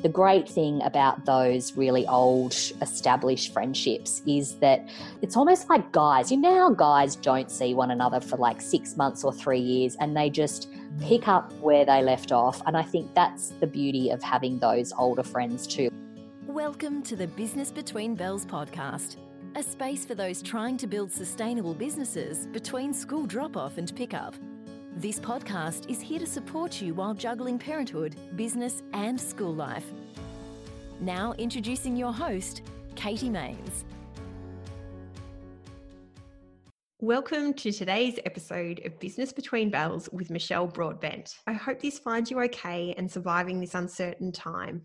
The great thing about those really old established friendships is that it's almost like guys. You know how guys don't see one another for like six months or three years and they just mm. pick up where they left off. And I think that's the beauty of having those older friends too. Welcome to the Business Between Bells podcast, a space for those trying to build sustainable businesses between school drop off and pickup. This podcast is here to support you while juggling parenthood, business, and school life. Now, introducing your host, Katie Mains. Welcome to today's episode of Business Between Bells with Michelle Broadbent. I hope this finds you okay and surviving this uncertain time.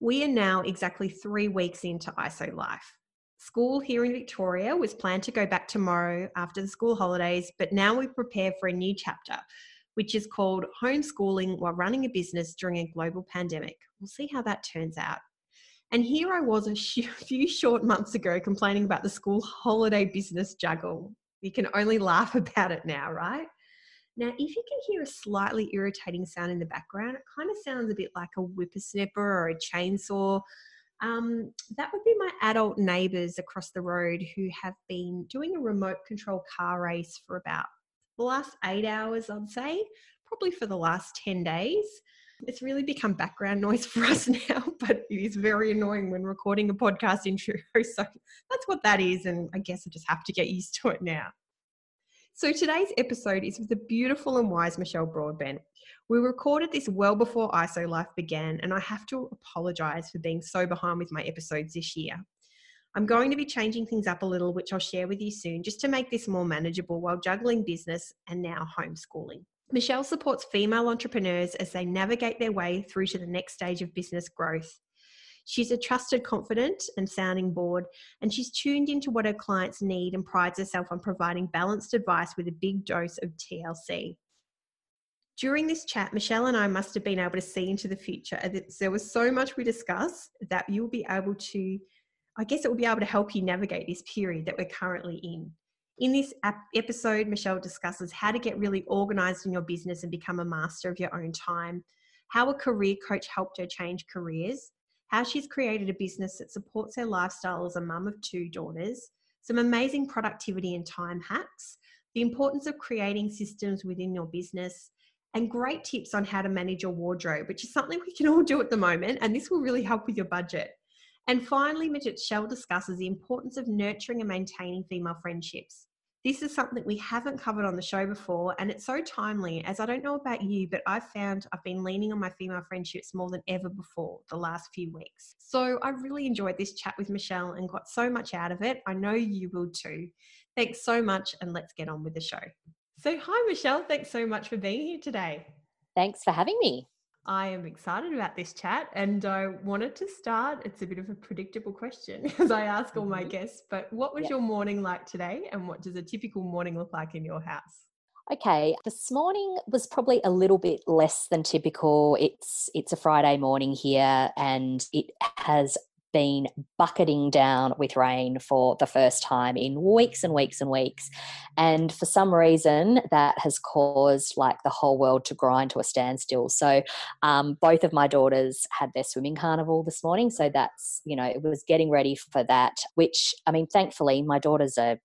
We are now exactly three weeks into ISO Life. School here in Victoria was planned to go back tomorrow after the school holidays, but now we prepare for a new chapter, which is called Homeschooling While Running a Business During a Global Pandemic. We'll see how that turns out. And here I was a few short months ago complaining about the school holiday business juggle. You can only laugh about it now, right? Now, if you can hear a slightly irritating sound in the background, it kind of sounds a bit like a whipper snipper or a chainsaw um, that would be my adult neighbours across the road who have been doing a remote control car race for about the last eight hours, I'd say, probably for the last 10 days. It's really become background noise for us now, but it is very annoying when recording a podcast intro. So that's what that is. And I guess I just have to get used to it now. So today's episode is with the beautiful and wise Michelle Broadbent. We recorded this well before ISO Life began, and I have to apologise for being so behind with my episodes this year. I'm going to be changing things up a little, which I'll share with you soon, just to make this more manageable while juggling business and now homeschooling. Michelle supports female entrepreneurs as they navigate their way through to the next stage of business growth. She's a trusted confident, and sounding board, and she's tuned into what her clients need and prides herself on providing balanced advice with a big dose of TLC. During this chat, Michelle and I must have been able to see into the future. There was so much we discussed that you'll be able to, I guess, it will be able to help you navigate this period that we're currently in. In this episode, Michelle discusses how to get really organized in your business and become a master of your own time, how a career coach helped her change careers, how she's created a business that supports her lifestyle as a mum of two daughters, some amazing productivity and time hacks, the importance of creating systems within your business, and great tips on how to manage your wardrobe, which is something we can all do at the moment. And this will really help with your budget. And finally, Michelle discusses the importance of nurturing and maintaining female friendships. This is something we haven't covered on the show before, and it's so timely as I don't know about you, but I've found I've been leaning on my female friendships more than ever before the last few weeks. So I really enjoyed this chat with Michelle and got so much out of it. I know you will too. Thanks so much, and let's get on with the show. So, hi, Michelle. Thanks so much for being here today. Thanks for having me. I am excited about this chat and I wanted to start. It's a bit of a predictable question as I ask all my mm-hmm. guests, but what was your morning like today and what does a typical morning look like in your house? Okay, this morning was probably a little bit less than typical. It's it's a Friday morning here and it has been bucketing down with rain for the first time in weeks and weeks and weeks. And for some reason, that has caused like the whole world to grind to a standstill. So, um, both of my daughters had their swimming carnival this morning. So, that's, you know, it was getting ready for that, which, I mean, thankfully, my daughters are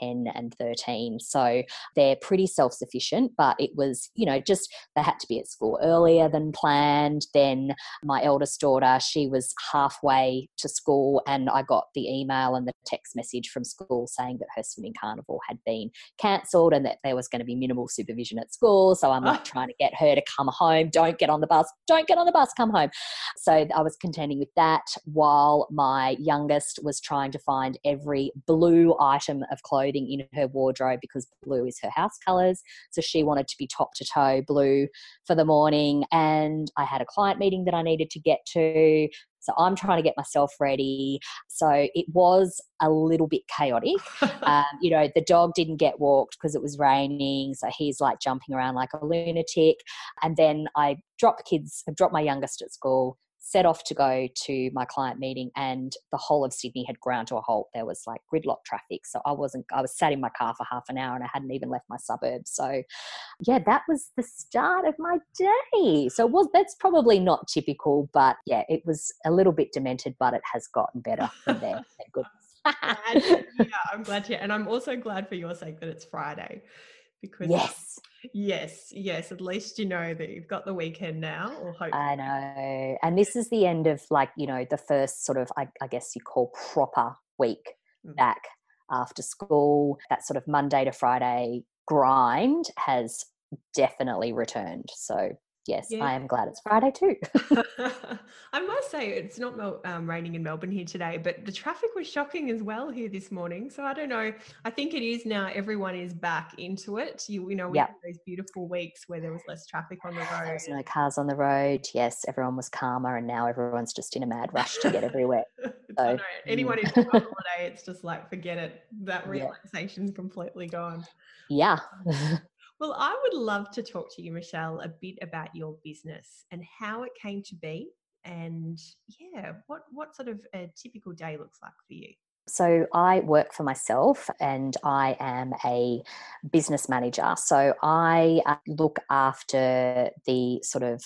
10 and 13. So they're pretty self sufficient, but it was, you know, just they had to be at school earlier than planned. Then my eldest daughter, she was halfway to school, and I got the email and the text message from school saying that her swimming carnival had been cancelled and that there was going to be minimal supervision at school. So I'm like ah. trying to get her to come home. Don't get on the bus. Don't get on the bus. Come home. So I was contending with that while my youngest was trying to find every blue item of clothing in her wardrobe because blue is her house colors. So she wanted to be top to toe blue for the morning. And I had a client meeting that I needed to get to. So I'm trying to get myself ready. So it was a little bit chaotic. um, you know, the dog didn't get walked because it was raining. So he's like jumping around like a lunatic. And then I dropped the kids, I dropped my youngest at school set off to go to my client meeting, and the whole of Sydney had ground to a halt. There was like gridlock traffic. So I wasn't, I was sat in my car for half an hour and I hadn't even left my suburb. So, yeah, that was the start of my day. So, was that's probably not typical, but yeah, it was a little bit demented, but it has gotten better from there. Thank goodness. yeah, I'm glad to, hear. and I'm also glad for your sake that it's Friday because yes yes yes at least you know that you've got the weekend now or hope i know and this is the end of like you know the first sort of i, I guess you call proper week mm. back after school that sort of monday to friday grind has definitely returned so yes, yeah. I am glad it's Friday too. I must say, it's not um, raining in Melbourne here today, but the traffic was shocking as well here this morning. So I don't know. I think it is now. Everyone is back into it. You, you know, we yep. had those beautiful weeks where there was less traffic on the road. There was no cars on the road. Yes, everyone was calmer, and now everyone's just in a mad rush to get everywhere. so, anyone who's on holiday, it's just like forget it. That relaxation's yeah. completely gone. Yeah. Well, I would love to talk to you, Michelle, a bit about your business and how it came to be, and yeah, what what sort of a typical day looks like for you. So, I work for myself and I am a business manager. So, I uh, look after the sort of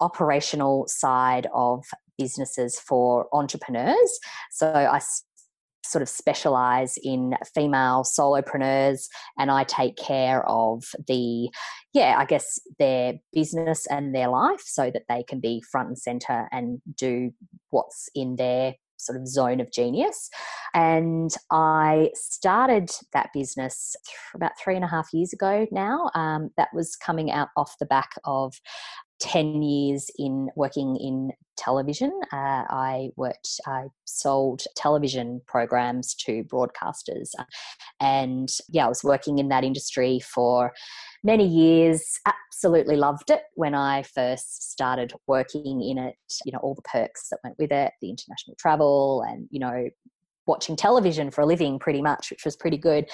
operational side of businesses for entrepreneurs. So, I sort of specialize in female solopreneurs and I take care of the, yeah, I guess their business and their life so that they can be front and center and do what's in their sort of zone of genius. And I started that business about three and a half years ago now. Um, that was coming out off the back of 10 years in working in television. Uh, I worked, I sold television programs to broadcasters. And yeah, I was working in that industry for many years. Absolutely loved it when I first started working in it. You know, all the perks that went with it, the international travel, and, you know, watching television for a living pretty much, which was pretty good.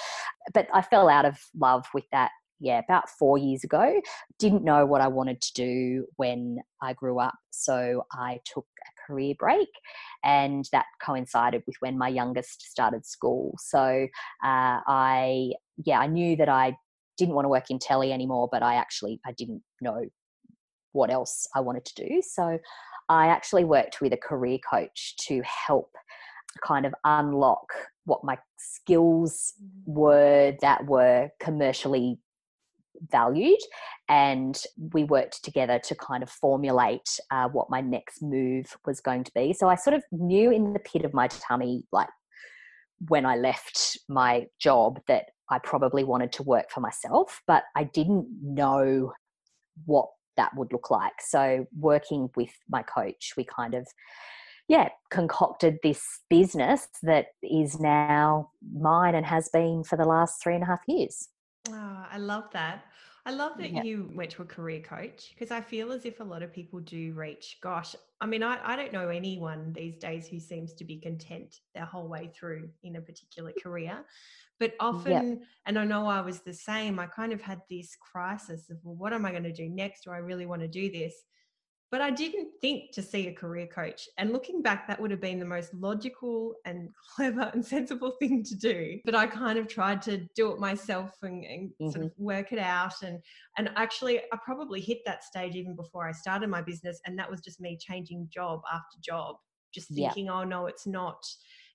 But I fell out of love with that yeah, about four years ago. Didn't know what I wanted to do when I grew up. So I took a career break, and that coincided with when my youngest started school. So uh, I, yeah, I knew that I didn't want to work in telly anymore, but I actually I didn't know what else I wanted to do. So I actually worked with a career coach to help kind of unlock what my skills mm. were that were commercially valued and we worked together to kind of formulate uh, what my next move was going to be so i sort of knew in the pit of my tummy like when i left my job that i probably wanted to work for myself but i didn't know what that would look like so working with my coach we kind of yeah, concocted this business that is now mine and has been for the last three and a half years. Oh, I love that. I love that yeah. you went to a career coach because I feel as if a lot of people do reach, gosh, I mean, I, I don't know anyone these days who seems to be content their whole way through in a particular career. But often, yeah. and I know I was the same, I kind of had this crisis of, well, what am I going to do next? Do I really want to do this? But I didn't think to see a career coach. And looking back, that would have been the most logical and clever and sensible thing to do. But I kind of tried to do it myself and, and mm-hmm. sort of mm-hmm. work it out. And and actually, I probably hit that stage even before I started my business. And that was just me changing job after job, just thinking, yeah. oh no, it's not,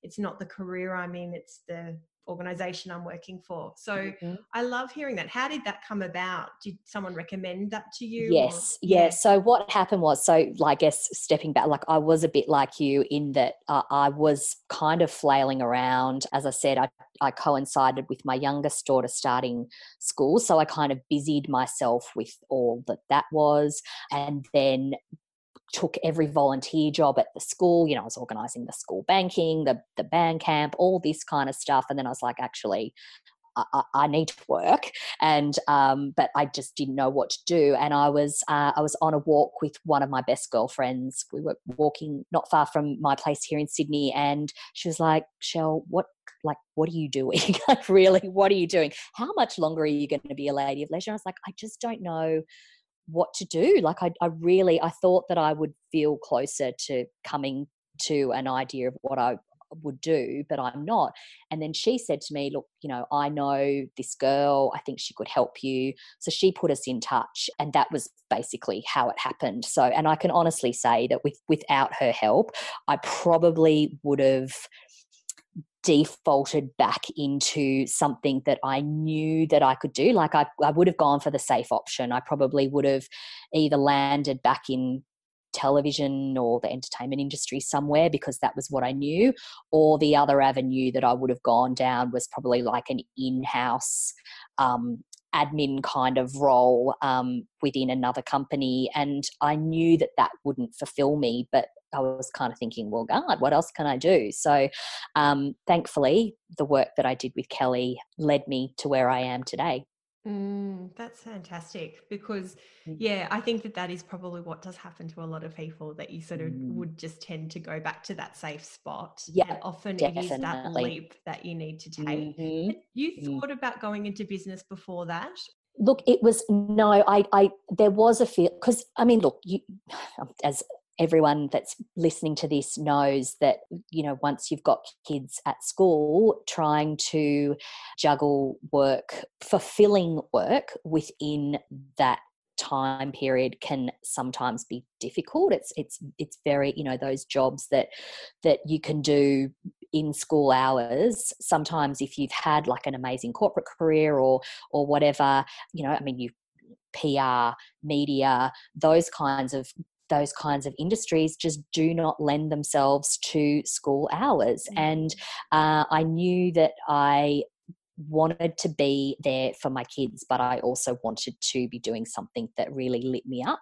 it's not the career I'm in, it's the organization I'm working for. So mm-hmm. I love hearing that. How did that come about? Did someone recommend that to you? Yes. Or? Yeah. So what happened was, so I guess stepping back, like I was a bit like you in that uh, I was kind of flailing around. As I said, I, I coincided with my youngest daughter starting school. So I kind of busied myself with all that that was. And then took every volunteer job at the school. You know, I was organizing the school banking, the the band camp, all this kind of stuff. And then I was like, actually, I, I, need to work, and um, but I just didn't know what to do. And I was uh, I was on a walk with one of my best girlfriends. We were walking not far from my place here in Sydney, and she was like, "Shell, what like what are you doing? like really, what are you doing? How much longer are you going to be a lady of leisure?" I was like, "I just don't know." What to do. Like I, I really, I thought that I would feel closer to coming to an idea of what I would do, but I'm not. And then she said to me, Look, you know, I know this girl, I think she could help you. So she put us in touch, and that was basically how it happened. So, and I can honestly say that with, without her help, I probably would have defaulted back into something that I knew that I could do. Like I, I would have gone for the safe option. I probably would have either landed back in television or the entertainment industry somewhere because that was what I knew. Or the other avenue that I would have gone down was probably like an in house um, admin kind of role um, within another company. And I knew that that wouldn't fulfill me, but I was kind of thinking, well, God, what else can I do? So, um, thankfully, the work that I did with Kelly led me to where I am today. Mm, that's fantastic because, mm. yeah, I think that that is probably what does happen to a lot of people that you sort of mm. would just tend to go back to that safe spot. Yeah, and often definitely. it is that leap that you need to take. Mm-hmm. You mm. thought about going into business before that? Look, it was no, I, I, there was a fear because I mean, look, you, as everyone that's listening to this knows that you know once you've got kids at school trying to juggle work fulfilling work within that time period can sometimes be difficult. It's it's it's very you know those jobs that that you can do in school hours. Sometimes if you've had like an amazing corporate career or or whatever you know i mean you PR, media, those kinds of those kinds of industries just do not lend themselves to school hours. Mm-hmm. And uh, I knew that I wanted to be there for my kids, but I also wanted to be doing something that really lit me up.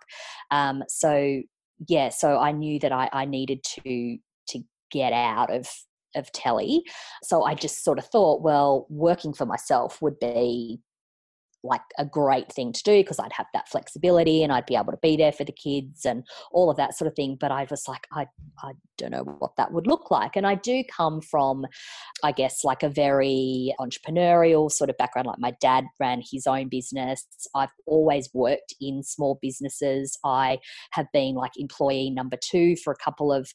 Um, so yeah, so I knew that I, I needed to to get out of of telly. So I just sort of thought, well, working for myself would be like a great thing to do because I'd have that flexibility and I'd be able to be there for the kids and all of that sort of thing. But I was like, I, I don't know what that would look like. And I do come from, I guess, like a very entrepreneurial sort of background. Like my dad ran his own business. I've always worked in small businesses. I have been like employee number two for a couple of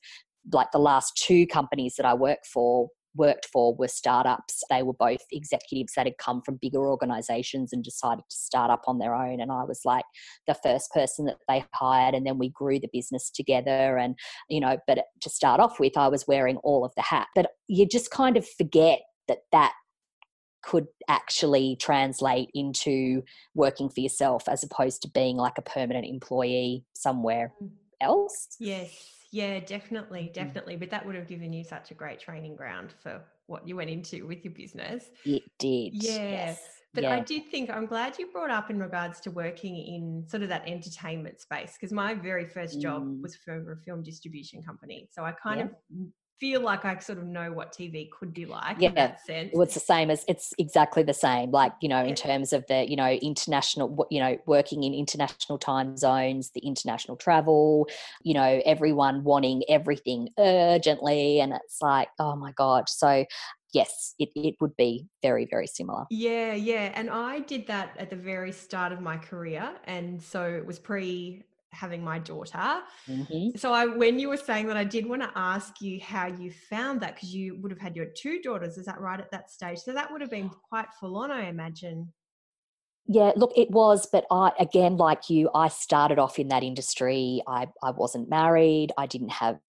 like the last two companies that I work for worked for were startups. They were both executives that had come from bigger organizations and decided to start up on their own. And I was like the first person that they hired. And then we grew the business together. And, you know, but to start off with, I was wearing all of the hat. But you just kind of forget that that could actually translate into working for yourself as opposed to being like a permanent employee somewhere mm. else. Yes. Yeah, definitely, mm. definitely. But that would have given you such a great training ground for what you went into with your business. It did. Yeah. Yes. But yeah. I did think I'm glad you brought up in regards to working in sort of that entertainment space because my very first job mm. was for a film distribution company. So I kind yeah. of feel like I sort of know what TV could be like yeah. in that sense. Well, it's the same as it's exactly the same. Like, you know, in terms of the, you know, international, you know, working in international time zones, the international travel, you know, everyone wanting everything urgently. And it's like, oh my God. So yes, it, it would be very, very similar. Yeah, yeah. And I did that at the very start of my career. And so it was pre having my daughter. Mm-hmm. So I when you were saying that I did want to ask you how you found that because you would have had your two daughters, is that right at that stage? So that would have been quite full on, I imagine. Yeah, look, it was, but I again, like you, I started off in that industry. I I wasn't married. I didn't have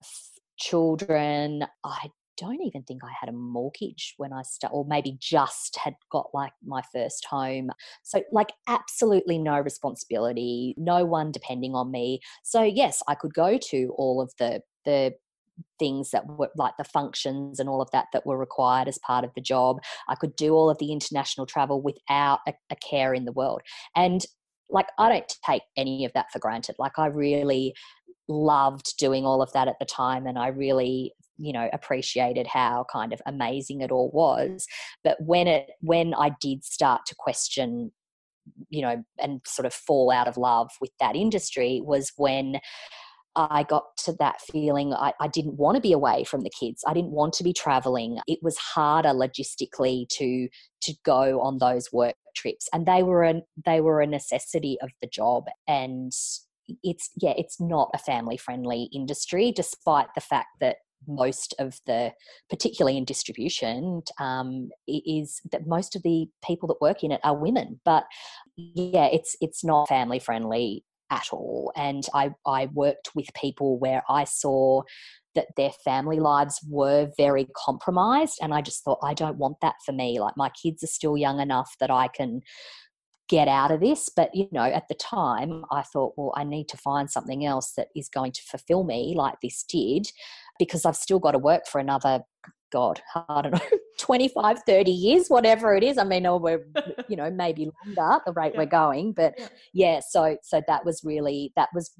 children. I don't even think I had a mortgage when I started, or maybe just had got like my first home. So, like, absolutely no responsibility, no one depending on me. So, yes, I could go to all of the, the, things that were like the functions and all of that that were required as part of the job. I could do all of the international travel without a, a care in the world. And like I don't take any of that for granted. Like I really loved doing all of that at the time and I really you know appreciated how kind of amazing it all was but when it when i did start to question you know and sort of fall out of love with that industry was when I got to that feeling I, I, didn't want to be away from the kids. I didn't want to be traveling. It was harder logistically to to go on those work trips and they were a they were a necessity of the job and it's yeah it's not a family friendly industry despite the fact that most of the particularly in distribution um, is that most of the people that work in it are women. But yeah it's it's not family friendly at all. And i i worked with people where i saw that their family lives were very compromised and i just thought i don't want that for me. Like my kids are still young enough that i can get out of this but you know at the time i thought well i need to find something else that is going to fulfill me like this did because i've still got to work for another god i don't know 25 30 years whatever it is i mean or we're you know maybe longer at the rate yeah. we're going but yeah. yeah so so that was really that was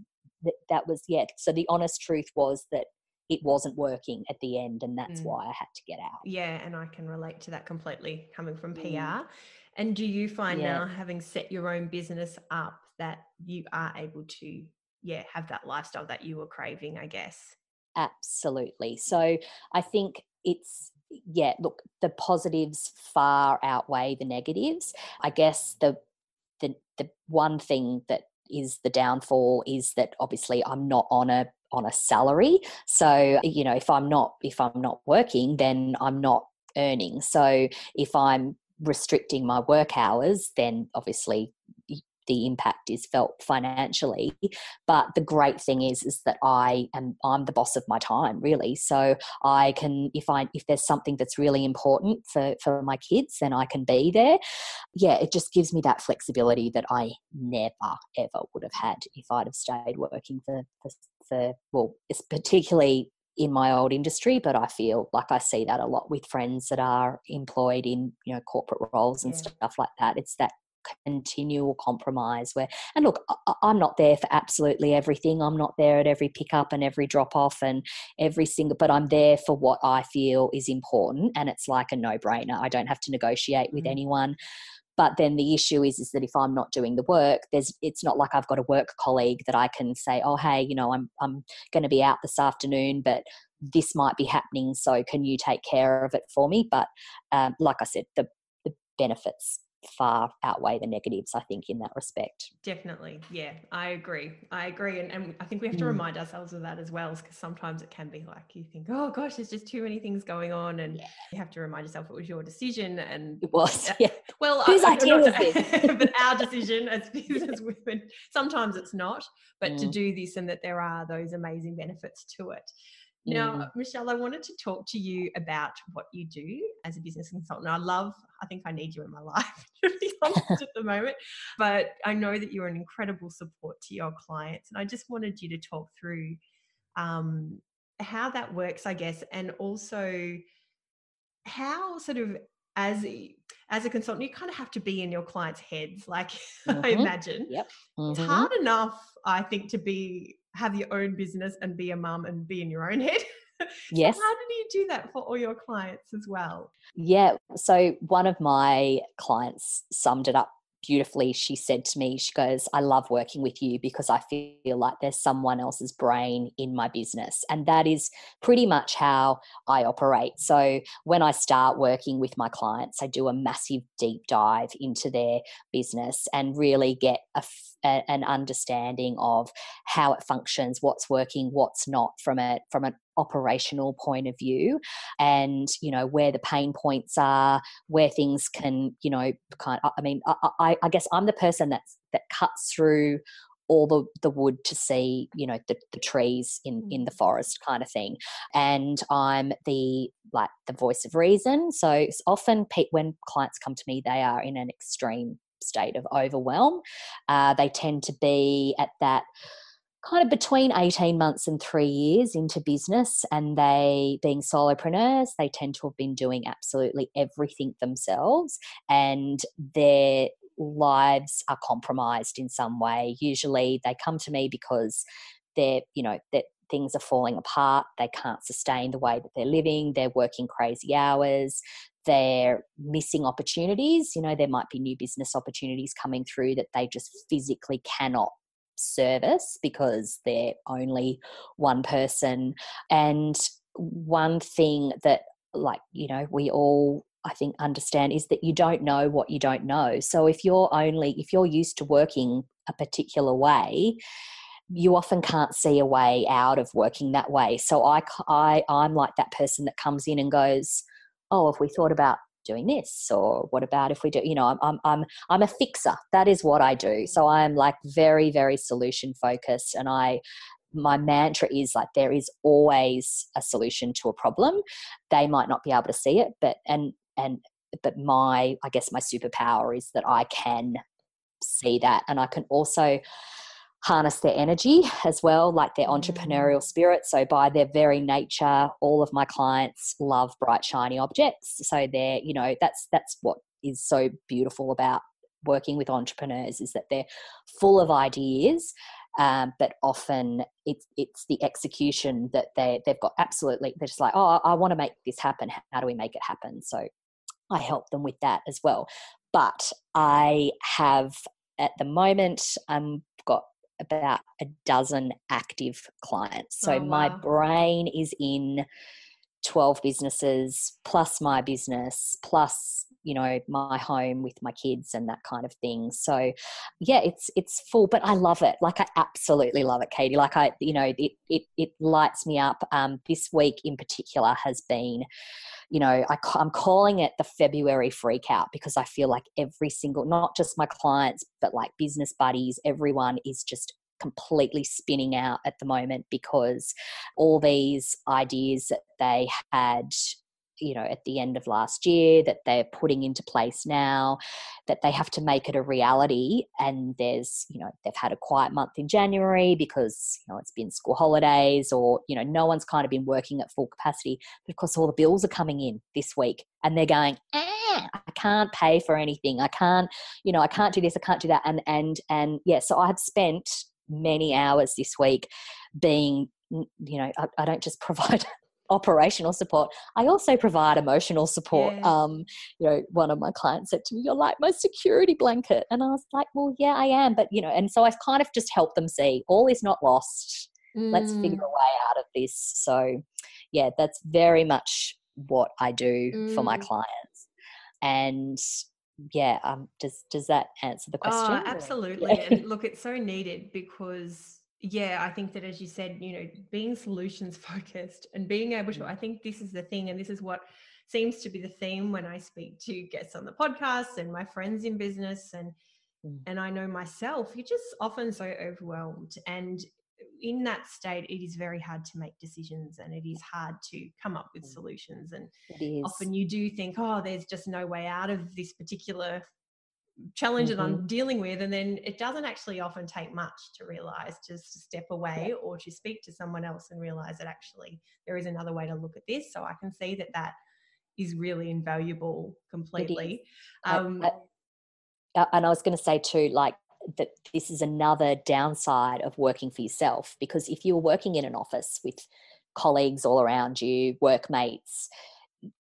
that, that was yeah so the honest truth was that it wasn't working at the end and that's mm. why i had to get out yeah and i can relate to that completely coming from pr mm. And do you find yeah. now, having set your own business up, that you are able to, yeah, have that lifestyle that you were craving, I guess? Absolutely. So I think it's, yeah, look, the positives far outweigh the negatives. I guess the, the, the one thing that is the downfall is that obviously I'm not on a on a salary so you know if i'm not if i'm not working then i'm not earning so if i'm restricting my work hours, then obviously the impact is felt financially. But the great thing is is that i am i'm the boss of my time really. So i can if i if there's something that's really important for for my kids then i can be there. Yeah it just gives me that flexibility that i never ever would have had if i'd have stayed working for for, for well it's particularly in my old industry, but I feel like I see that a lot with friends that are employed in, you know, corporate roles and yeah. stuff like that. It's that continual compromise where and look i'm not there for absolutely everything i'm not there at every pickup and every drop off and every single but i'm there for what i feel is important and it's like a no brainer i don't have to negotiate with mm. anyone but then the issue is is that if i'm not doing the work there's it's not like i've got a work colleague that i can say oh hey you know i'm i'm going to be out this afternoon but this might be happening so can you take care of it for me? But um, like i said the, the benefits far outweigh the negatives, I think, in that respect. Definitely. Yeah, I agree. I agree. And, and I think we have to mm. remind ourselves of that as well, because sometimes it can be like you think, oh gosh, there's just too many things going on. And yeah. you have to remind yourself it was your decision. And it was. Yeah. Well, whose I, idea was it? but our decision as business women, sometimes it's not. But mm. to do this and that there are those amazing benefits to it. Now, mm. Michelle, I wanted to talk to you about what you do as a business consultant. I love, I think I need you in my life, to be honest, at the moment. But I know that you're an incredible support to your clients. And I just wanted you to talk through um, how that works, I guess, and also how sort of as a, as a consultant, you kind of have to be in your clients' heads, like mm-hmm. I imagine. Yep. Mm-hmm. It's hard enough, I think, to be have your own business and be a mum and be in your own head. Yes. so how did you do that for all your clients as well? Yeah. So one of my clients summed it up beautifully. She said to me, she goes, I love working with you because I feel like there's someone else's brain in my business. And that is pretty much how I operate. So when I start working with my clients, I do a massive deep dive into their business and really get a, a, an understanding of how it functions, what's working, what's not from it from an operational point of view and you know where the pain points are where things can you know kind of, i mean I, I guess i'm the person that's that cuts through all the, the wood to see you know the, the trees in in the mm. forest kind of thing. And i'm the like the voice of reason. So it's often when clients come to me they are in an extreme state of overwhelm. Uh, they tend to be at that kind of between 18 months and three years into business and they being solopreneurs they tend to have been doing absolutely everything themselves and their lives are compromised in some way. Usually they come to me because they're you know that things are falling apart they can't sustain the way that they're living they're working crazy hours they're missing opportunities. You know there might be new business opportunities coming through that they just physically cannot service because they're only one person. And one thing that, like, you know, we all I think understand is that you don't know what you don't know. So if you're only if you're used to working a particular way, you often can't see a way out of working that way. So I I I'm like that person that comes in and goes, "Oh, if we thought about doing this? Or what about if we do you know I'm, I'm i'm i'm a fixer. That is what i do. So i'm like very very solution focused and i my mantra is like there is always a solution to a problem. They might not be able to see it but and and but my i guess my superpower is that i can see that and i can also harness their energy as well like their mm. entrepreneurial spirit. So by their very nature all of my clients love bright shiny objects. So they're you know that's that's what is so beautiful about working with entrepreneurs is that they're full of ideas um, but often it's it's the execution that they they've got absolutely they're just like oh I want to make this happen. How do we make it happen? So I help them with that as well. But I have at the moment I've um, got about a dozen active clients. So oh, wow. my brain is in 12 businesses plus my business plus you know my home with my kids and that kind of thing. So yeah it's it's full but i love it. Like i absolutely love it katie. Like i you know it it, it lights me up. Um, this week in particular has been you know I, i'm calling it the february freak out because i feel like every single not just my clients but like business buddies everyone is just completely spinning out at the moment because all these ideas that they had you know at the end of last year that they're putting into place now that they have to make it a reality and there's you know they've had a quiet month in January because you know it's been school holidays or you know no one's kind of been working at full capacity but of course all the bills are coming in this week and they're going ah, I can't pay for anything. I can't you know I can't do this I can't do that. And and and yeah so I've spent many hours this week being you know I, I don't just provide operational support i also provide emotional support yeah. um you know one of my clients said to me you're like my security blanket and i was like well yeah i am but you know and so i've kind of just helped them see all is not lost mm. let's figure a way out of this so yeah that's very much what i do mm. for my mm. clients and yeah um does does that answer the question oh absolutely yeah. and look it's so needed because yeah i think that as you said you know being solutions focused and being able to mm. i think this is the thing and this is what seems to be the theme when i speak to guests on the podcast and my friends in business and mm. and i know myself you're just often so overwhelmed and in that state it is very hard to make decisions and it is hard to come up with mm. solutions and often you do think oh there's just no way out of this particular challenge mm-hmm. that I'm dealing with. And then it doesn't actually often take much to realize just to step away or to speak to someone else and realize that actually there is another way to look at this. So I can see that that is really invaluable completely. Um, and I was going to say too, like, that this is another downside of working for yourself because if you're working in an office with colleagues all around you, workmates,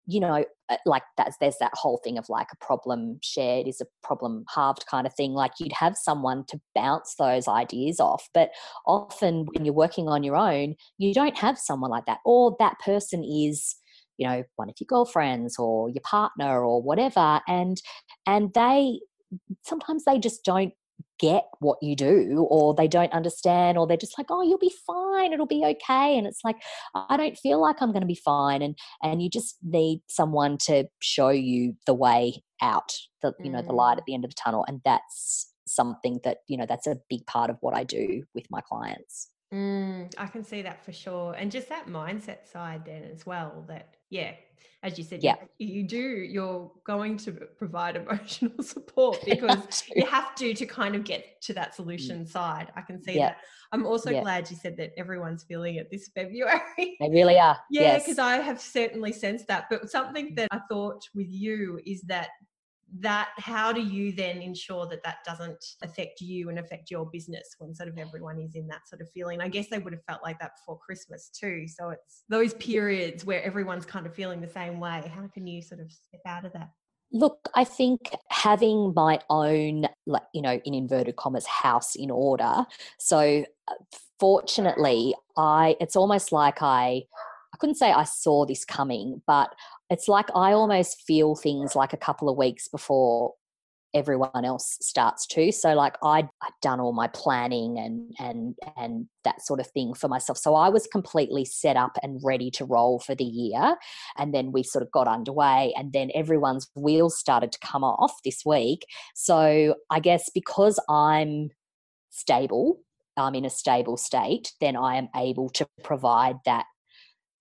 you know uh, like that's there's that whole thing of like a problem shared is a problem halved kind of thing like you'd have someone to bounce those ideas off but often when you're working on your own you don't have someone like that or that person is you know one of your girlfriends or your partner or whatever and and they sometimes they just don't get what you do or they don't understand or they're just like oh you'll be fine it'll be okay and it's like i don't feel like i'm going to be fine and and you just need someone to show you the way out the you know the light at mm. the end of the tunnel and that's something that you know that's a big part of what i do with my clients mm, i can see that for sure and just that mindset side then as well that yeah as you said, yeah. you, you do, you're going to provide emotional support because you have to to kind of get to that mm. solution side. I can see yeah. that. I'm also yeah. glad you said that everyone's feeling it this February. They really are. yeah, because yes. I have certainly sensed that. But something that I thought with you is that that how do you then ensure that that doesn't affect you and affect your business when sort of everyone is in that sort of feeling? I guess they would have felt like that before christmas too. So it's those periods where everyone's kind of feeling the same way. How can you sort of step out of that? Look, I think having my own, like, you know, in inverted commas, house in order. So, uh, fortunately, I, it's almost like I, I couldn't say I saw this coming, but it's like I almost feel things like a couple of weeks before everyone else starts to so like I'd, I'd, done all my planning and and and that sort of thing for myself. So i was completely set up and ready to roll for the year. And then we sort of got underway and then everyone's wheels started to come off this week. So i guess because i'm stable i'm in a stable state then i am able to provide that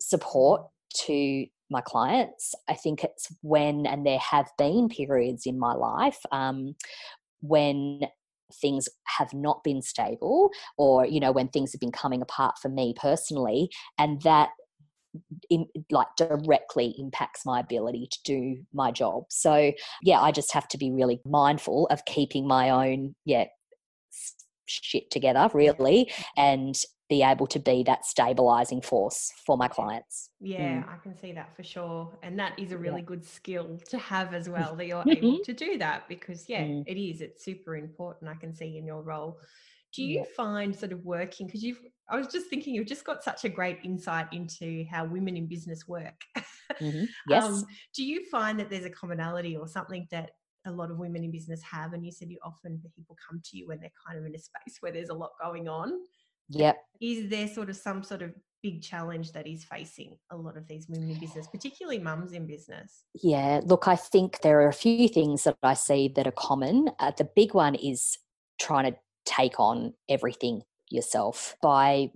support to my clients. I think it's when, and there have been periods in my life um, when things have not been stable or you know when things have been coming apart for me personally and that in, like directly impacts my ability to do my job so yeah i just have to be really mindful of keeping my own yeah shit together really and be able to be that stabilizing force for my clients. Yeah, mm. I can see that for sure. And that is a really yeah. good skill to have as well that you're able to do that because, yeah, mm. it is. It's super important. I can see in your role. Do you yeah. find sort of working because you've I was just thinking you've just got such a great insight into how women in business work. Mm-hmm. Yes. um, do you find that there's a commonality or something that a lot of women in business have? And you said you often people come to you when they're kind of in a space where there's a lot going on. Yep. Is there sort of some sort of big challenge that is facing a lot of these women in business, particularly mums in business? Yeah, look, I think there are a few things that I see that are common. Uh, the big one is trying to take on everything yourself. By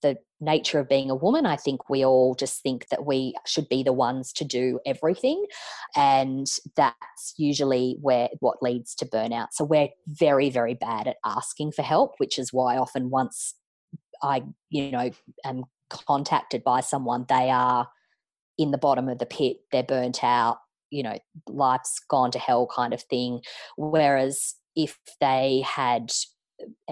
the nature of being a woman, I think we all just think that we should be the ones to do everything. And that's usually where what leads to burnout. So we're very, very bad at asking for help, which is why often once I, you know, am contacted by someone, they are in the bottom of the pit, they're burnt out, you know, life's gone to hell kind of thing. Whereas if they had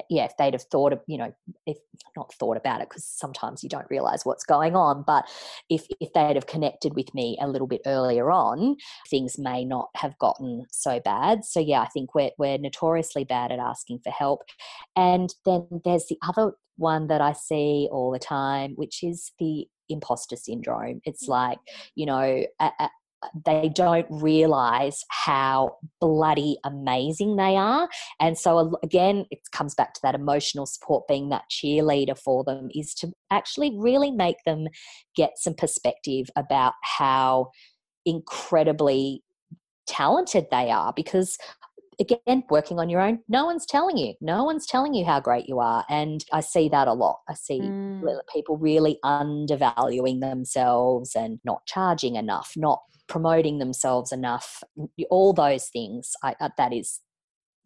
yeah, if they'd have thought of, you know, if not thought about it, because sometimes you don't realize what's going on, but if, if they'd have connected with me a little bit earlier on, things may not have gotten so bad. So, yeah, I think we're, we're notoriously bad at asking for help. And then there's the other one that I see all the time, which is the imposter syndrome. It's mm. like, you know, they don't realize how bloody amazing they are. And so, again, it comes back to that emotional support being that cheerleader for them is to actually really make them get some perspective about how incredibly talented they are because again working on your own no one's telling you no one's telling you how great you are and i see that a lot i see mm. people really undervaluing themselves and not charging enough not promoting themselves enough all those things I, uh, that is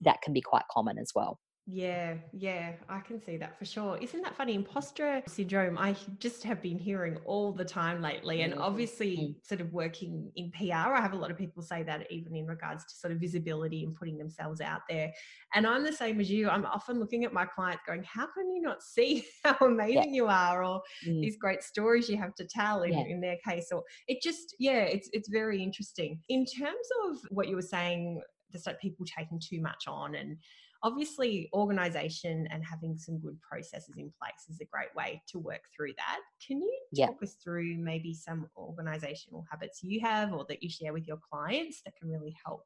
that can be quite common as well yeah, yeah, I can see that for sure. Isn't that funny? Imposter syndrome, I just have been hearing all the time lately. And obviously, mm. sort of working in PR, I have a lot of people say that even in regards to sort of visibility and putting themselves out there. And I'm the same as you. I'm often looking at my clients going, How can you not see how amazing yeah. you are? Or mm. these great stories you have to tell in, yeah. in their case. Or it just, yeah, it's it's very interesting. In terms of what you were saying, just like people taking too much on and obviously organization and having some good processes in place is a great way to work through that. Can you talk us through maybe some organizational habits you have or that you share with your clients that can really help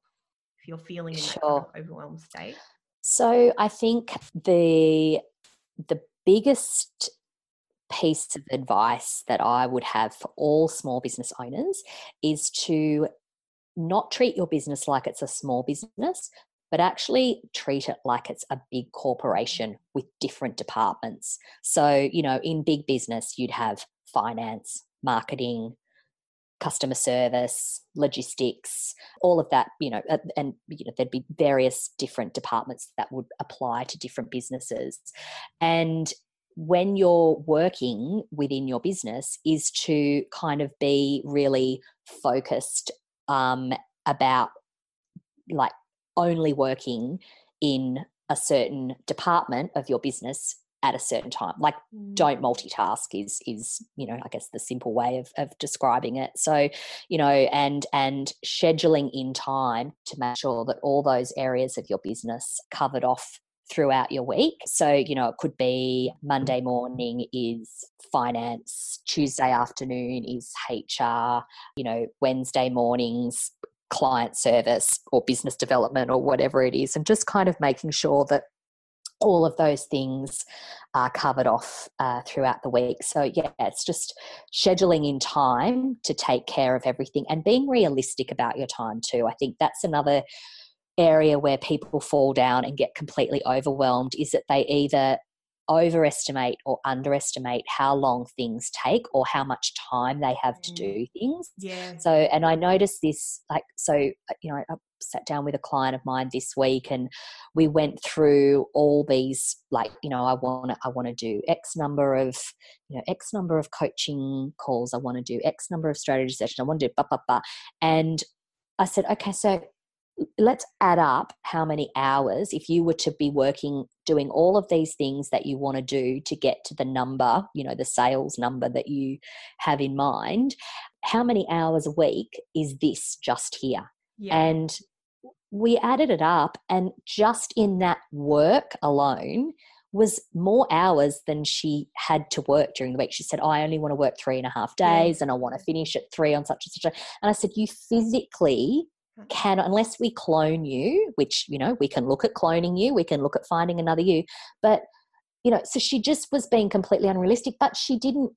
if you're feeling in sure. that kind of overwhelmed state? So i think the the biggest piece of advice that I would have for all small business owners is to not treat your business like it's a small business, but actually treat it like it's a big corporation with different departments. So, you know, in big business, you'd have finance, marketing, customer service, logistics, all of that, you know, and you know, there'd be various different departments that would apply to different businesses. And when you're working within your business is to kind of be really focused um, about like only working in a certain department of your business at a certain time like mm. don't multitask is is you know i guess the simple way of, of describing it so you know and and scheduling in time to make sure that all those areas of your business covered off throughout your week. So, you know, it could be Monday morning is finance, Tuesday afternoon is HR, you know, Wednesday mornings client service or business development or whatever it is and just kind of making sure that all of those things are covered off uh, throughout the week. So, yeah, it's just scheduling in time to take care of everything and being realistic about your time too. I think that's another area where people fall down and get completely overwhelmed is that they either overestimate or underestimate how long things take or how much time they have to mm. do things. Yeah. So, and I noticed this, like, so, uh, you know, I sat down with a client of mine this week and we went through all these, like, you know, I want to, I want to do X number of, you know, X number of coaching calls. I want to do X number of strategy sessions. I want to do, blah, blah, blah. And I said, okay, so let's add up how many hours if you were to be working doing all of these things that you want to do to get to the number you know the sales number that you have in mind how many hours a week is this just here yeah. and we added it up and just in that work alone was more hours than she had to work during the week. She said, oh, I only want to work three and a half days yeah. and I want to finish at three on such and such. A, and I said, You physically can unless we clone you which you know we can look at cloning you we can look at finding another you. But you know so she just was being completely unrealistic but she didn't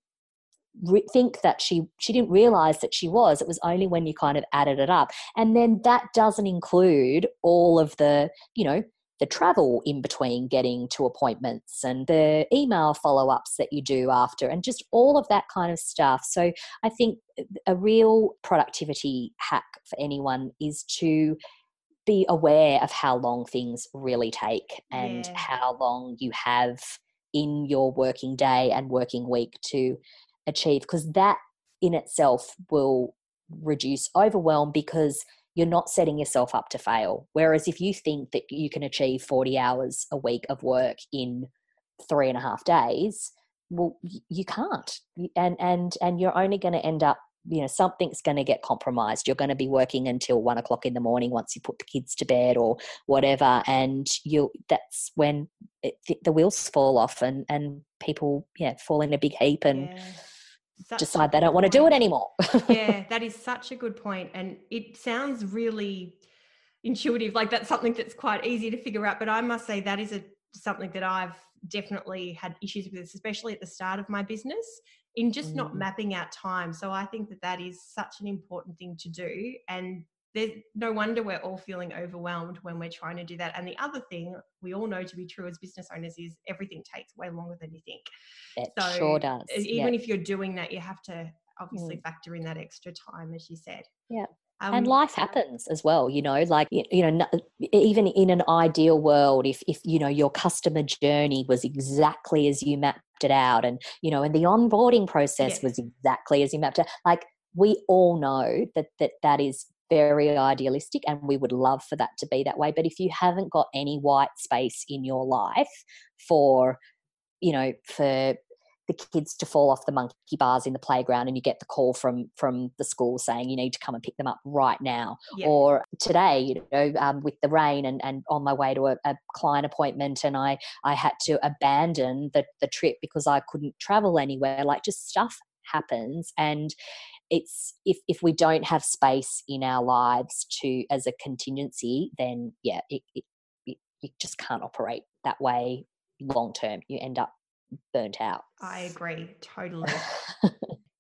re- think that she she didn't realize that she was. It was only when you kind of added it up. And then that doesn't include all of the you know the travel in between getting to appointments and the email follow ups that you do after, and just all of that kind of stuff. So, I think uh, a real productivity hack for anyone is to be aware of how long things really take and yeah. how long you have in your working day and working week to achieve, because that in itself will reduce overwhelm because you're not setting yourself up to fail. Whereas if you think that you can achieve 40 hours a week of work in three and a half days, well, you can't. And, and, and you're only going to end up you know something's going to get compromised you're going to be working until one o'clock in the morning once you put the kids to bed or whatever and you that's when it, the wheels fall off and and people yeah fall in a big heap and yeah decide they don't want to do it anymore. yeah, that is such a good point. And it sounds really intuitive, like that's something that's quite easy to figure out. But I must say that is a something that I've definitely had issues with especially at the start of my business, in just mm. not mapping out time. So I think that that is such an important thing to do. And there's no wonder we're all feeling overwhelmed when we're trying to do that. And the other thing we all know to be true as business owners is everything takes way longer than you think. It so sure does. Even if you're doing that, you have to obviously mm. factor in that extra time, as you said. Yeah. Um, and life happens as well, you know, like, you know, even in an ideal world, if, if, you know, your customer journey was exactly as you mapped it out and, you know, and the onboarding process was exactly as you mapped it, like we all know that, that that is very idealistic and we would love for that to be that way but if you haven't got any white space in your life for you know for the kids to fall off the monkey bars in the playground and you get the call from from the school saying you need to come and pick them up right now yep. or today you know um, with the rain and, and on my way to a, a, client appointment and i i had to abandon the, the trip because i couldn't travel anywhere like just stuff happens and it's if if we don't have space in our lives to as a contingency then yeah it, it, it you just can't operate that way long term. You end up burnt out. I agree totally.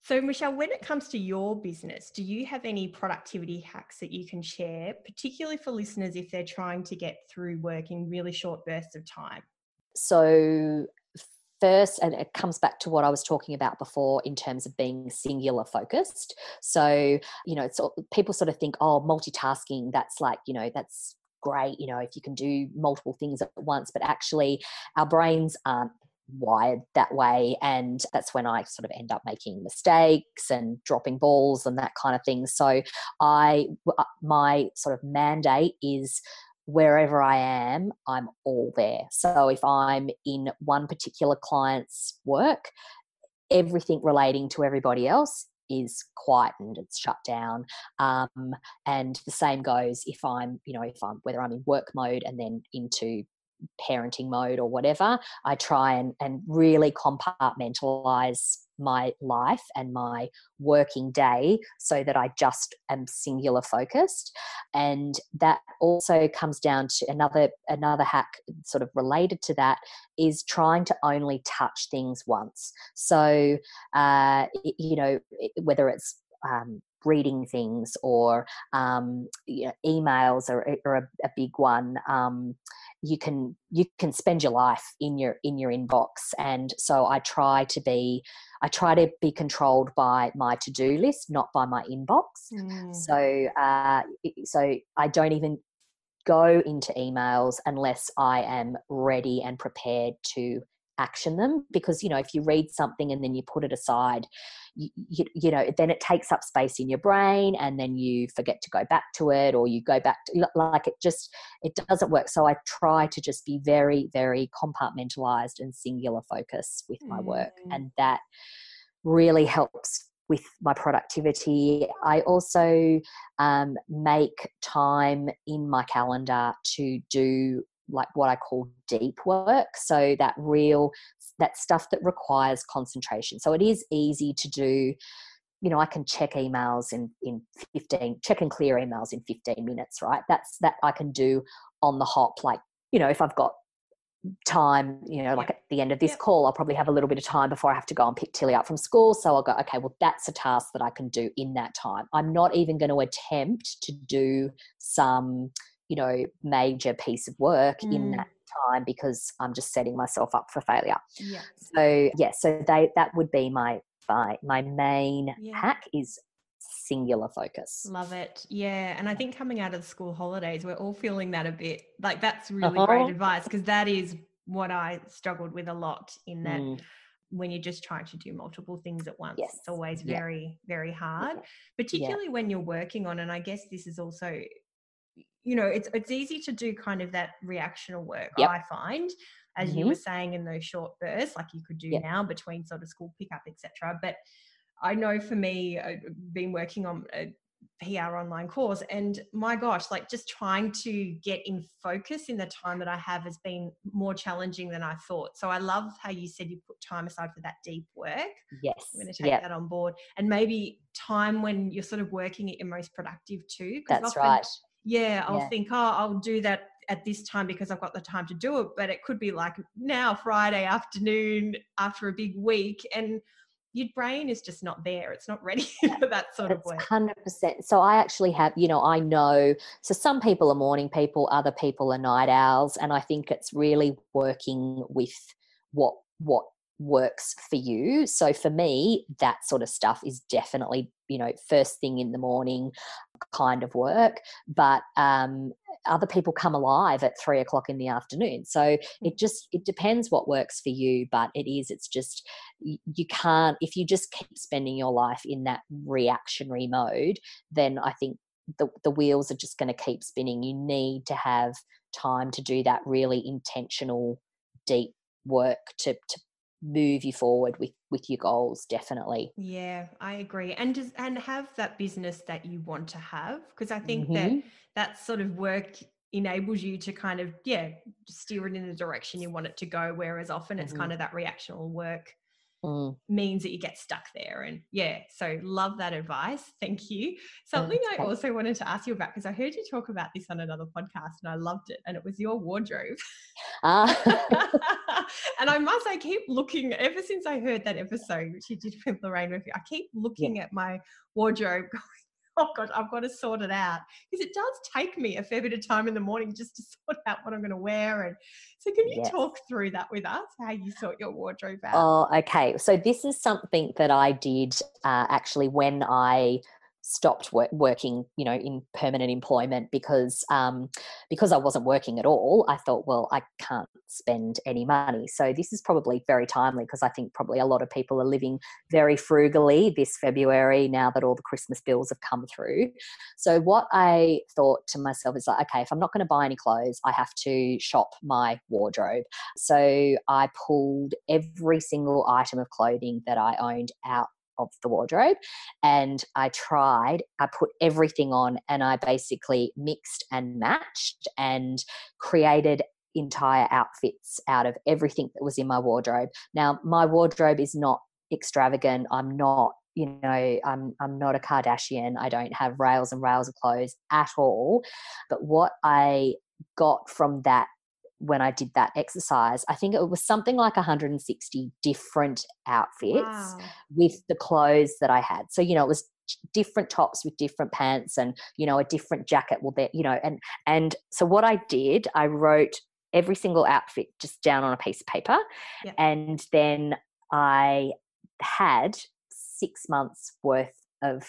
So michelle when it comes to your business do you have any productivity hacks that you can share particularly for listeners if they're trying to get through work in really short bursts of time? So first and it comes back to what i was talking about before in terms of being singular focused. So you know it's people sort of think oh multitasking that's like you know that's great you know if you can do multiple things at once but actually our brains aren't wired that way and that's when i sort of end up making mistakes and dropping balls and that kind of thing. So i uh, my sort of mandate is wherever I am, I'm all there. So if I'm in one particular client's work, everything relating to everybody else is quietened it's shut down um, and the same goes if i'm you know if i'm whether i'm in work mode and then into parenting mode or whatever, I try and, and really compartmentalize my life and my working day so that I just am singular focused. And that also comes down to another another hack sort of related to that is trying to only touch things once. So uh, you know whether it's um, reading things or um, you know, emails are, are a, a, big one. Um, you can you can spend your life in your in your inbox. And so i try to be i try to be controlled by my to-do list not by my inbox. Mm. so uh, so i don't even go into emails unless i am ready and prepared to action them because you know if you read something and then you put it aside you, you, you, know then it takes up space in your brain and then you forget to go back to it or you go back to like it just it doesn't work so i try to just be very very compartmentalized and singular focus with my work mm. and that really helps with my productivity. I also um, make time in my calendar to do like what I call deep work. So that real, that stuff that requires concentration. So it is easy to do. You know, I can check emails in in fifteen, check and clear emails in fifteen minutes. Right, that's that I can do on the hop. Like you know, if I've got time, you know, like at the end of this call, I'll probably have a little bit of time before I have to go and pick Tilly up from school. So I'll go, okay, well, that's a task that I can do in that time. I'm not even going to attempt to do some you know major piece of work mm. in that time because I'm just setting myself up for failure. Yeah. So yeah, so they that would be my my, my main yeah. hack is singular focus. Love it. Yeah. And I think coming out of the school holidays, we're all feeling that a bit like that's really uh-huh. great advice because that is what I struggled with a lot in that mm. when you're just trying to do multiple things at once, yes. it's always very, very hard, yeah. particularly yeah. when you're working on, and I guess this is also you know it's it's easy to do kind of that reactional work yep. i find as mm-hmm. you were saying in those short bursts like you could do yep. now between sort of school pickup etc but i know for me i've been working on a PR online course. And my gosh, like just trying to get in focus in the time that I have has been more challenging than I thought. So I love how you said you put time aside for that deep work. Yes. I'm going to take yep. that on board. And maybe time when you're sort of working at your most productive too. That's right yeah i'll yeah. think oh i'll do that at this time because i've got the time to do it. But it could be like now friday afternoon after a big week and your brain is just not there. It's not ready for that sort of work. 100% so i actually have you know i know so some people are morning people other people are night owls and i think it's really working with what what works for you. So for me, that sort of stuff is definitely, you know, first thing in the morning kind of work. But um, other people come alive at three o'clock in the afternoon. So mm. it just it depends what works for you. But it is, it's just you can't if you just keep spending your life in that reactionary mode, then I think the, the wheels are just going to keep spinning. You need to have time to do that really intentional, deep work to, to move you forward with with your goals definitely yeah i agree and just and have that business that you want to have because i think mm-hmm. that that sort of work enables you to kind of yeah steer it in the direction you want it to go whereas often it's mm-hmm. kind of that reactional work mm. means that you get stuck there. And yeah, so love that advice. Thank you. Something I also wanted to ask you about because I heard you talk about this on another podcast and I loved it, and it was your wardrobe. Uh. and I must say, keep looking ever since I heard that episode, which you did with Lorraine Murphy, I keep looking yeah. at my wardrobe going, oh god, I've got to sort it out because it does take me a fair bit of time in the morning just to sort out what I'm going to wear. And so, can you yes. talk through that with us? How you sort your wardrobe out? Oh, okay. So this is something that I did uh, actually when I stopped work, working, you know, in permanent employment because um, because I wasn't working at all. I thought, well, I can't spend any money. So this is probably very timely because I think probably a lot of people are living very frugally this February now that all the Christmas bills have come through. So what I thought to myself is like, okay, if I'm not going to buy any clothes, I have to shop my wardrobe. So I pulled every single item of clothing that I owned out of the wardrobe and I tried, I put everything on and I basically mixed and matched and created entire outfits out of everything that was in my wardrobe. Now, my wardrobe is not extravagant. I'm not you know i'm i'm not a kardashian i don't have rails and rails of clothes at all but what i got from that when i did that exercise i think it was something like 160 different outfits wow. with the clothes that i had so you know it was different tops with different pants and you know a different jacket will be you know and and so what i did i wrote every single outfit just down on a piece of paper yep. and then i had six months worth of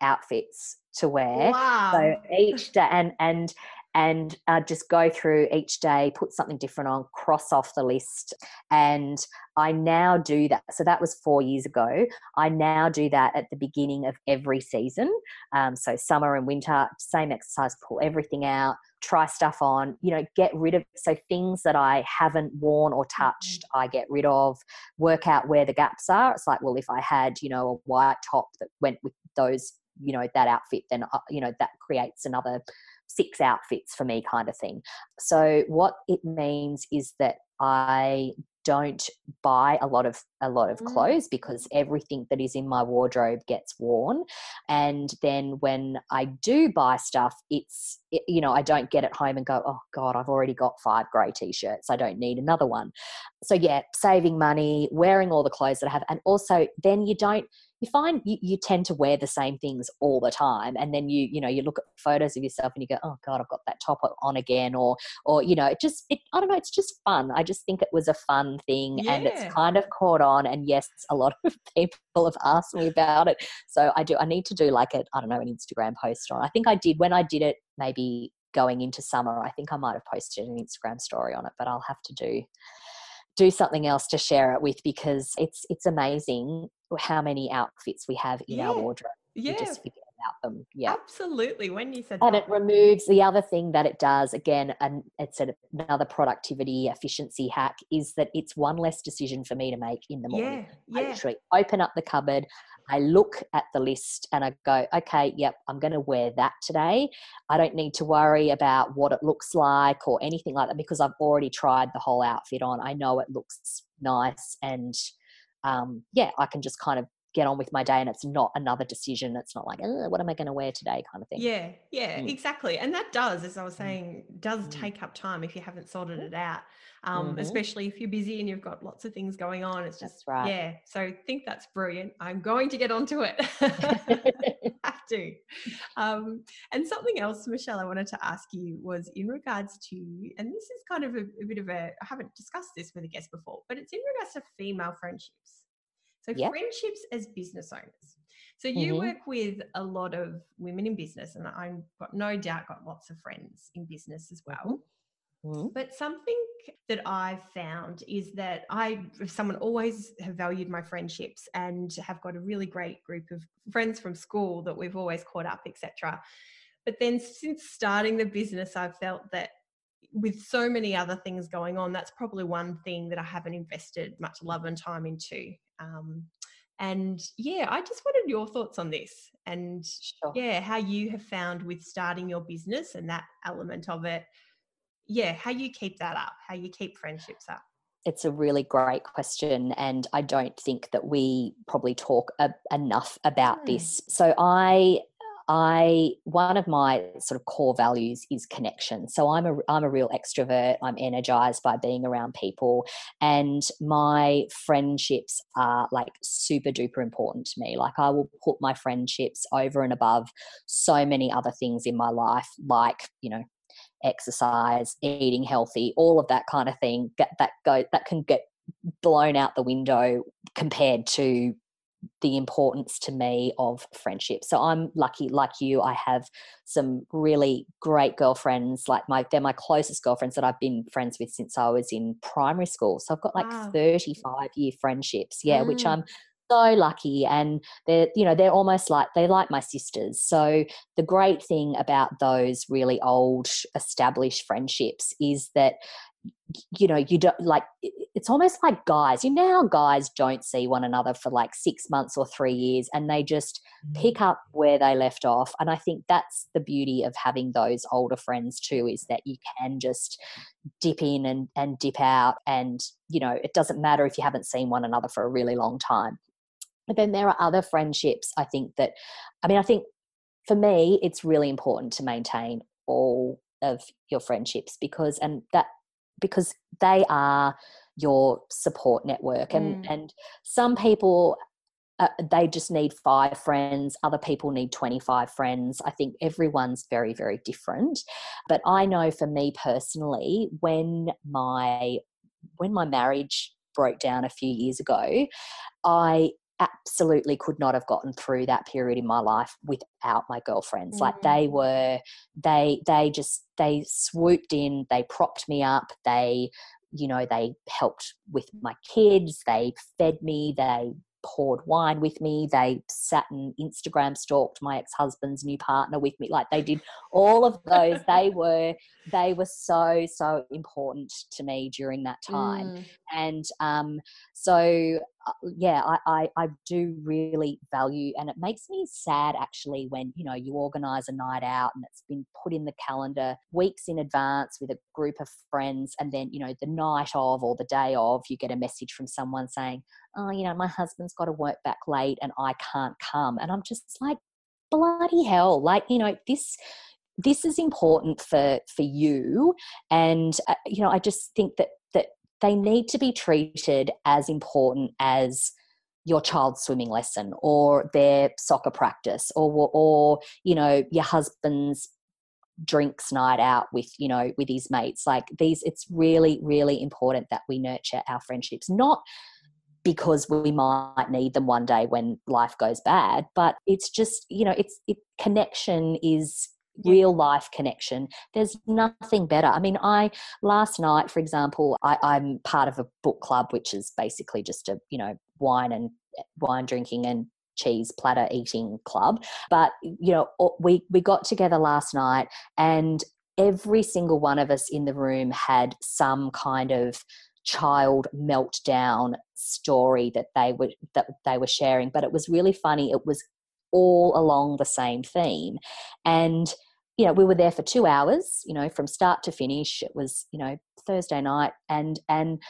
outfits to wear. Wow. So each day and and and uh, just go through each day, put something different on, cross off the list. And I now do that. So that was four years ago. I now do that at the beginning of every season. Um, so summer and winter, same exercise, pull everything out, try stuff on, you know, get rid of. So things that I haven't worn or touched, mm-hmm. I get rid of, work out where the gaps are. It's like, well, if I had, you know, a white top that went with those you know that outfit then uh, you know that creates another six outfits for me kind of thing. So what it means is that I don't buy a lot of a lot of mm. clothes because everything that is in my wardrobe gets worn and then when i do buy stuff it's it, you know i don't get it home and go oh god i've already got five grey t-shirts i don't need another one so yeah saving money wearing all the clothes that i have and also then you don't you find you, you tend to wear the same things all the time and then you you know you look at photos of yourself and you go oh god i've got that top on again or or you know it just it, i don't know it's just fun. I just think it was a fun thing yeah. and it's kind of caught on and yes a lot of people have asked me about it. So i do i need to do like a i don't know an instagram post on i think i did when i did it maybe going into summer i think i might have posted an instagram story on it but i'll have to do do something else to share it with because it's it's amazing how many outfits we have in yeah. our wardrobe. Yeah. We just forget about them. Yeah. Absolutely. When you said that And that. it removes the other thing that it does, again, and it's another productivity efficiency hack, is that it's one less decision for me to make in the morning. Yeah. yeah. I literally open up the cupboard, I look at the list and I go, okay, yep, I'm going to wear that today. I don't need to worry about what it looks like or anything like that because I've already tried the whole outfit on. I know it looks nice and um, yeah, I can just kind of get on with my day and it's not another decision. It's not like, what am I going to wear today kind of thing. Yeah, yeah, mm. exactly. And that does, as I was mm. saying, does mm. take up time if you haven't sorted it out. Um, mm-hmm. especially if you're busy and you've got lots of things going on. It's just, right. yeah. So I think that's brilliant. I'm going to get onto it. Have to. Um, and something else, Michelle, I wanted to ask you was in regards to, and this is kind of a, a bit of a, I haven't discussed this with a guest before, but it's in regards to female friendships. So, yep. friendships as business owners. So, you mm-hmm. work with a lot of women in business, and I've got no doubt got lots of friends in business as well. Mm-hmm. But something that I've found is that I, someone always have valued my friendships and have got a really great group of friends from school that we've always caught up, etc. But then since starting the business, I've felt that with so many other things going on, that's probably one thing that I haven't invested much love and time into. Um, and yeah, I just wanted your thoughts on this and sure. yeah, how you have found with starting your business and that element of it. Yeah, how you keep that up, how you keep friendships up. It's a really great question, and I don't think that we probably talk a- enough about mm. this. So, I I one of my sort of core values is connection. So I'm a I'm a real extrovert. I'm energized by being around people and my friendships are like super duper important to me. Like I will put my friendships over and above so many other things in my life like, you know, exercise, eating healthy, all of that kind of thing. Get that go that can get blown out the window compared to the importance to me of friendship. So I'm lucky, like you, I have some really great girlfriends. Like my, they're my closest girlfriends that I've been friends with since I was in primary school. So I've got like wow. 35 year friendships. Yeah, mm. which I'm so lucky and they're you know they're almost like they're like my sisters so the great thing about those really old established friendships is that you know you don't like it's almost like guys you know how guys don't see one another for like six months or three years and they just mm. pick up where they left off and i think that's the beauty of having those older friends too is that you can just dip in and, and dip out and you know it doesn't matter if you haven't seen one another for a really long time but then there are other friendships i think that i mean i think for me it's really important to maintain all of your friendships because and that because they are your support network and mm. and some people uh, they just need five friends other people need 25 friends i think everyone's very very different but i know for me personally when my when my marriage broke down a few years ago i absolutely could not have gotten through that period in my life without my girlfriends mm. like they were they they just they swooped in they propped me up they you know they helped with my kids they fed me they poured wine with me. They sat and Instagram stalked my ex-husband's new partner with me. Like they did all of those. they were they were so so important to me during that time. Mm. And um, so yeah, I, I, I do really value, and it makes me sad actually when you know you organise a night out and it's been put in the calendar weeks in advance with a group of friends, and then you know the night of or the day of you get a message from someone saying, "Oh, you know, my husband's got to work back late and I can't come," and I'm just like, bloody hell, like you know this this is important for for you and uh, you know i just think that they need to be treated as important as your child's swimming lesson or their soccer practice or or you know your husband's drinks night out with you know with his mates. Like these it's really really important that we nurture our friendships not because we might need them one day when life goes bad but it's just you know it's it connection is real life connection. There's nothing better. I mean, I last night, for example, I, I'm part of a book club, which is basically just a you know wine and wine drinking and cheese platter eating club. But you know, we we got together last night and every single one of us in the room had some kind of child meltdown story that they were that they were sharing but it was really funny it was all along the same theme and you know we were there for two hours you know from start to finish. It was you know thursday night and and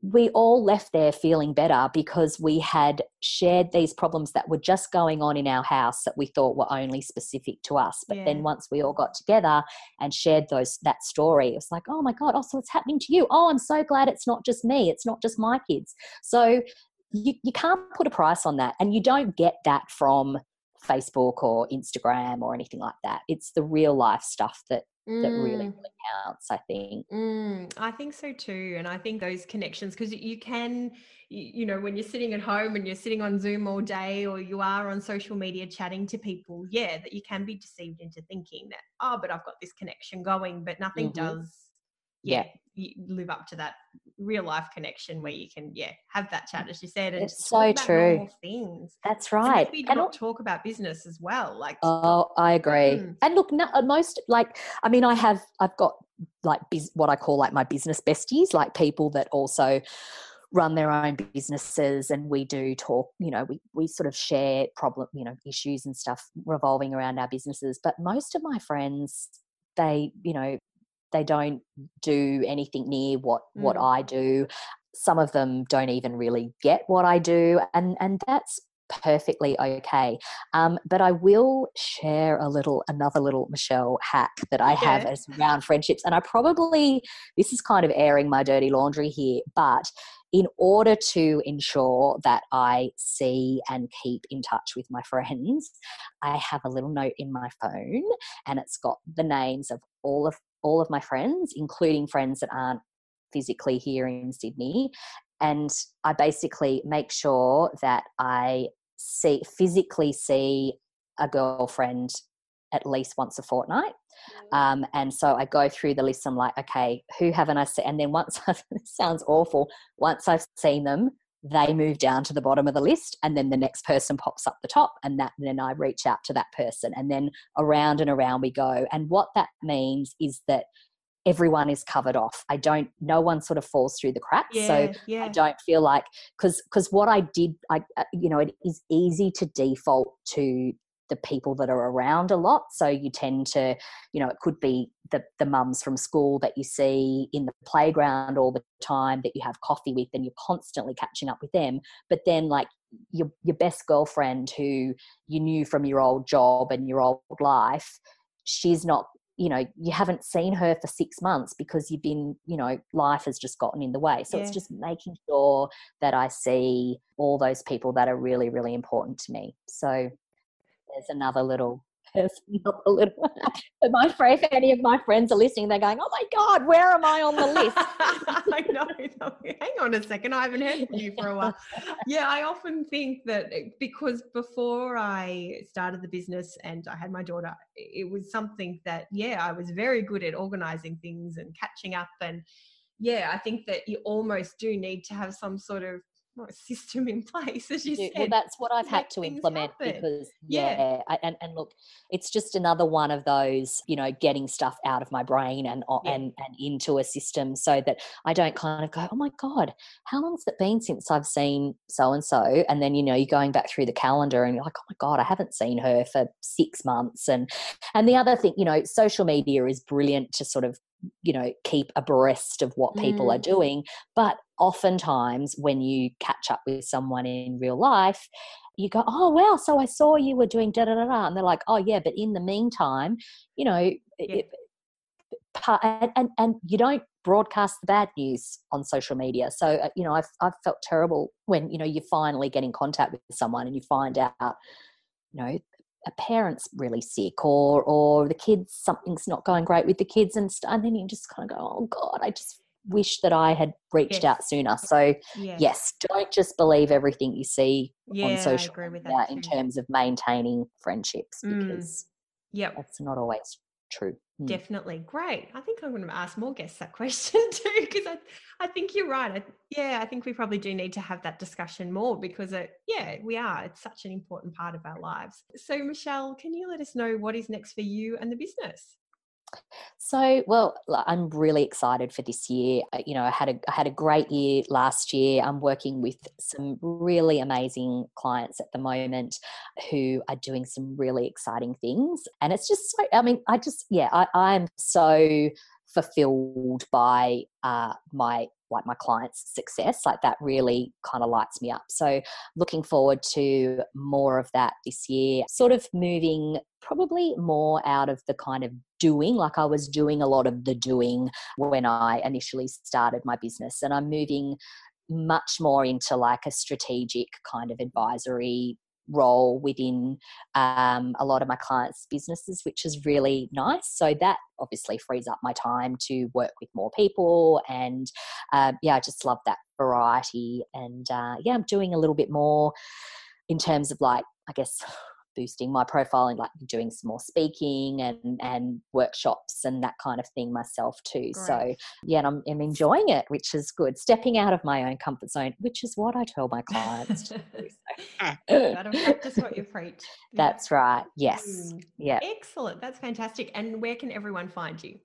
we all left there feeling better because we had shared these problems that were just going on in our house that we thought were only specific to us. But yeah. then once we all got together and shared those that story it was like oh my god oh so it's happening to you? Oh i'm so glad it's not just me. It's not just my kids. So you, you can't put a price on that and you don't get that from Facebook or Instagram or anything like that. It's the real life stuff that mm. that really, mm. really counts. I think. Mm, I think so too, and I think those connections because you can, you know, when you're sitting at home and you're sitting on Zoom all day, or you are on social media chatting to people, yeah, that you can be deceived into thinking that oh, but I've got this connection going, but nothing mm-hmm. does. Yeah, you live up to that real life connection where you can yeah have that chat as you said and it's so true. things. That's right. And not talk about business as well like oh i agree. Mm. and look uh, most like i mean i have i've got like biz, what i call like my business besties like people that also run their own businesses and we do talk you know we, we sort of share problem you know issues and stuff revolving around our businesses. But most of my friends they you know they don't do anything near what mm. what I do. Some of them don't even really get what I do, and and that's perfectly okay. Um, but I will share a little, another little Michelle hack that I have as around friendships. And I probably, this is kind of airing my dirty laundry here, but in order to ensure that I see and keep in touch with my friends, I have a little note in my phone and it's got the names of all of all of my friends, including friends that aren't physically here in Sydney. And I basically make sure that I see physically see a girlfriend at least once a fortnight. Mm. Um, and so I go through the list. I'm like, okay, who haven't I seen? And then once I've, sounds awful. Once I've seen them, they move down to the bottom of the list and then the next person pops up the top and that then I reach out to that person and then around and around we go and what that means is that everyone is covered off. I don't, no one sort of falls through the cracks. Yeah, so yeah. I don't feel like, because because what I did, I uh, you know, it is easy to default to the people that are around a lot. So you tend to, you know, it could be the the mums from school that you see in the playground all the time that you have coffee with, and you're constantly catching up with them. But then like your your best girlfriend who you knew from your old job and your old life, she's not you know you haven't seen her for six months because you've been you know life has just gotten in the way so Yeah. it's just making sure that i see all those people that are really really important to me so there's another little personal little but my if any of my friends are listening they're going oh my god where am i on the list I know. Hang on a second. I haven't heard from you for a while. Yeah, I often think that eh, because before I started the business and I had my daughter, it was something that, yeah, I was very good at organizing things and catching up. And yeah, I think that you almost do need to have some sort of a system in place, as you do- said. well that's what i've had to implement happen. because Yeah. yeah, I, and, and look it's just another one of those you know getting stuff out of my brain and Yeah. and and into a system so that i don't kind of go oh my god how long's it been since i've seen so and so and then you know you're going back through the calendar and you're like oh my god i haven't seen her for six months and and the other thing you know social media is brilliant to sort of you know keep abreast of what people are Mm. doing but oftentimes when you catch up with someone in real life you go oh wow so i saw you were doing da da da da and they're like oh yeah but in the meantime you know it, and, and and you don't broadcast the bad news on social media so uh, you know I've, I've felt terrible when you know you finally get in contact with someone and you find out you know a parent's really sick or or the kids something's not going great with the kids and, st- and then you just kind of go oh god i just wish that i had reached Yes. out sooner so yeah. yes don't just believe everything you see yeah, on social media in terms of maintaining friendships Mm. because Yep. that's not always true Mm. Hmm. Definitely. Great. I think I'm going to ask more guests that question too, because I, I think you're right. I, yeah, I think we probably do need to have that discussion more because, it, yeah, we are. It's such an important part of our lives. So, Michelle, can you let us know what is next for you and the business? So, well, I'm really excited for this year. You know, I had a I had a great year last year. I'm working with some really amazing clients at the moment who are doing some really exciting things, and it's just so. I mean, I just yeah, I, I'm so fulfilled by uh, my like my clients' success. Like that really kind of lights me up. So, looking forward to more of that this year. Sort of moving probably more out of the kind of doing like i was doing a lot of the doing when i initially started my business and i'm moving much more into like a strategic kind of advisory role within um, a lot of my clients businesses which is really nice. So that obviously frees up my time to work with more people and uh, yeah i just love that variety and uh, yeah i'm doing a little bit more in terms of like i guess boosting my profile and like doing some more speaking and and workshops and that kind of thing myself too so yeah and I'm, I'm enjoying it which is good stepping out of my own comfort zone which is what i tell my clients to do Gotta so. practice what you preach. Yeah. that's right yes Mm. yeah Excellent. That's fantastic. And where can everyone find you?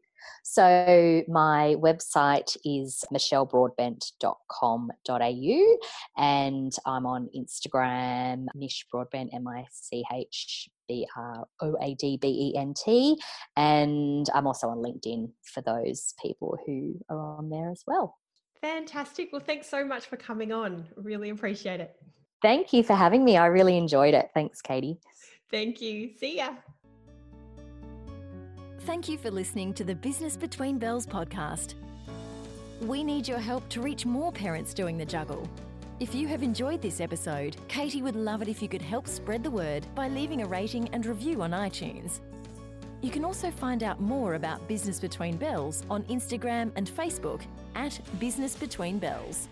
So my website is michellebroadbent.com.au and I'm on Instagram, Mish Broadbent, M I C H B R O A D B E N T. And I'm also on LinkedIn for those people who are on there as well. Fantastic. Well, thanks so much for coming on. Really appreciate it. Thank you for having me. I really enjoyed it. Thanks, Katie. Thank you. See ya. Thank you for listening to the Business Between Bells podcast. We need your help to reach more parents doing the juggle. If you have enjoyed this episode, Katie would love it if you could help spread the word by leaving a rating and review on iTunes. You can also find out more about Business Between Bells on Instagram and Facebook at Business Between Bells.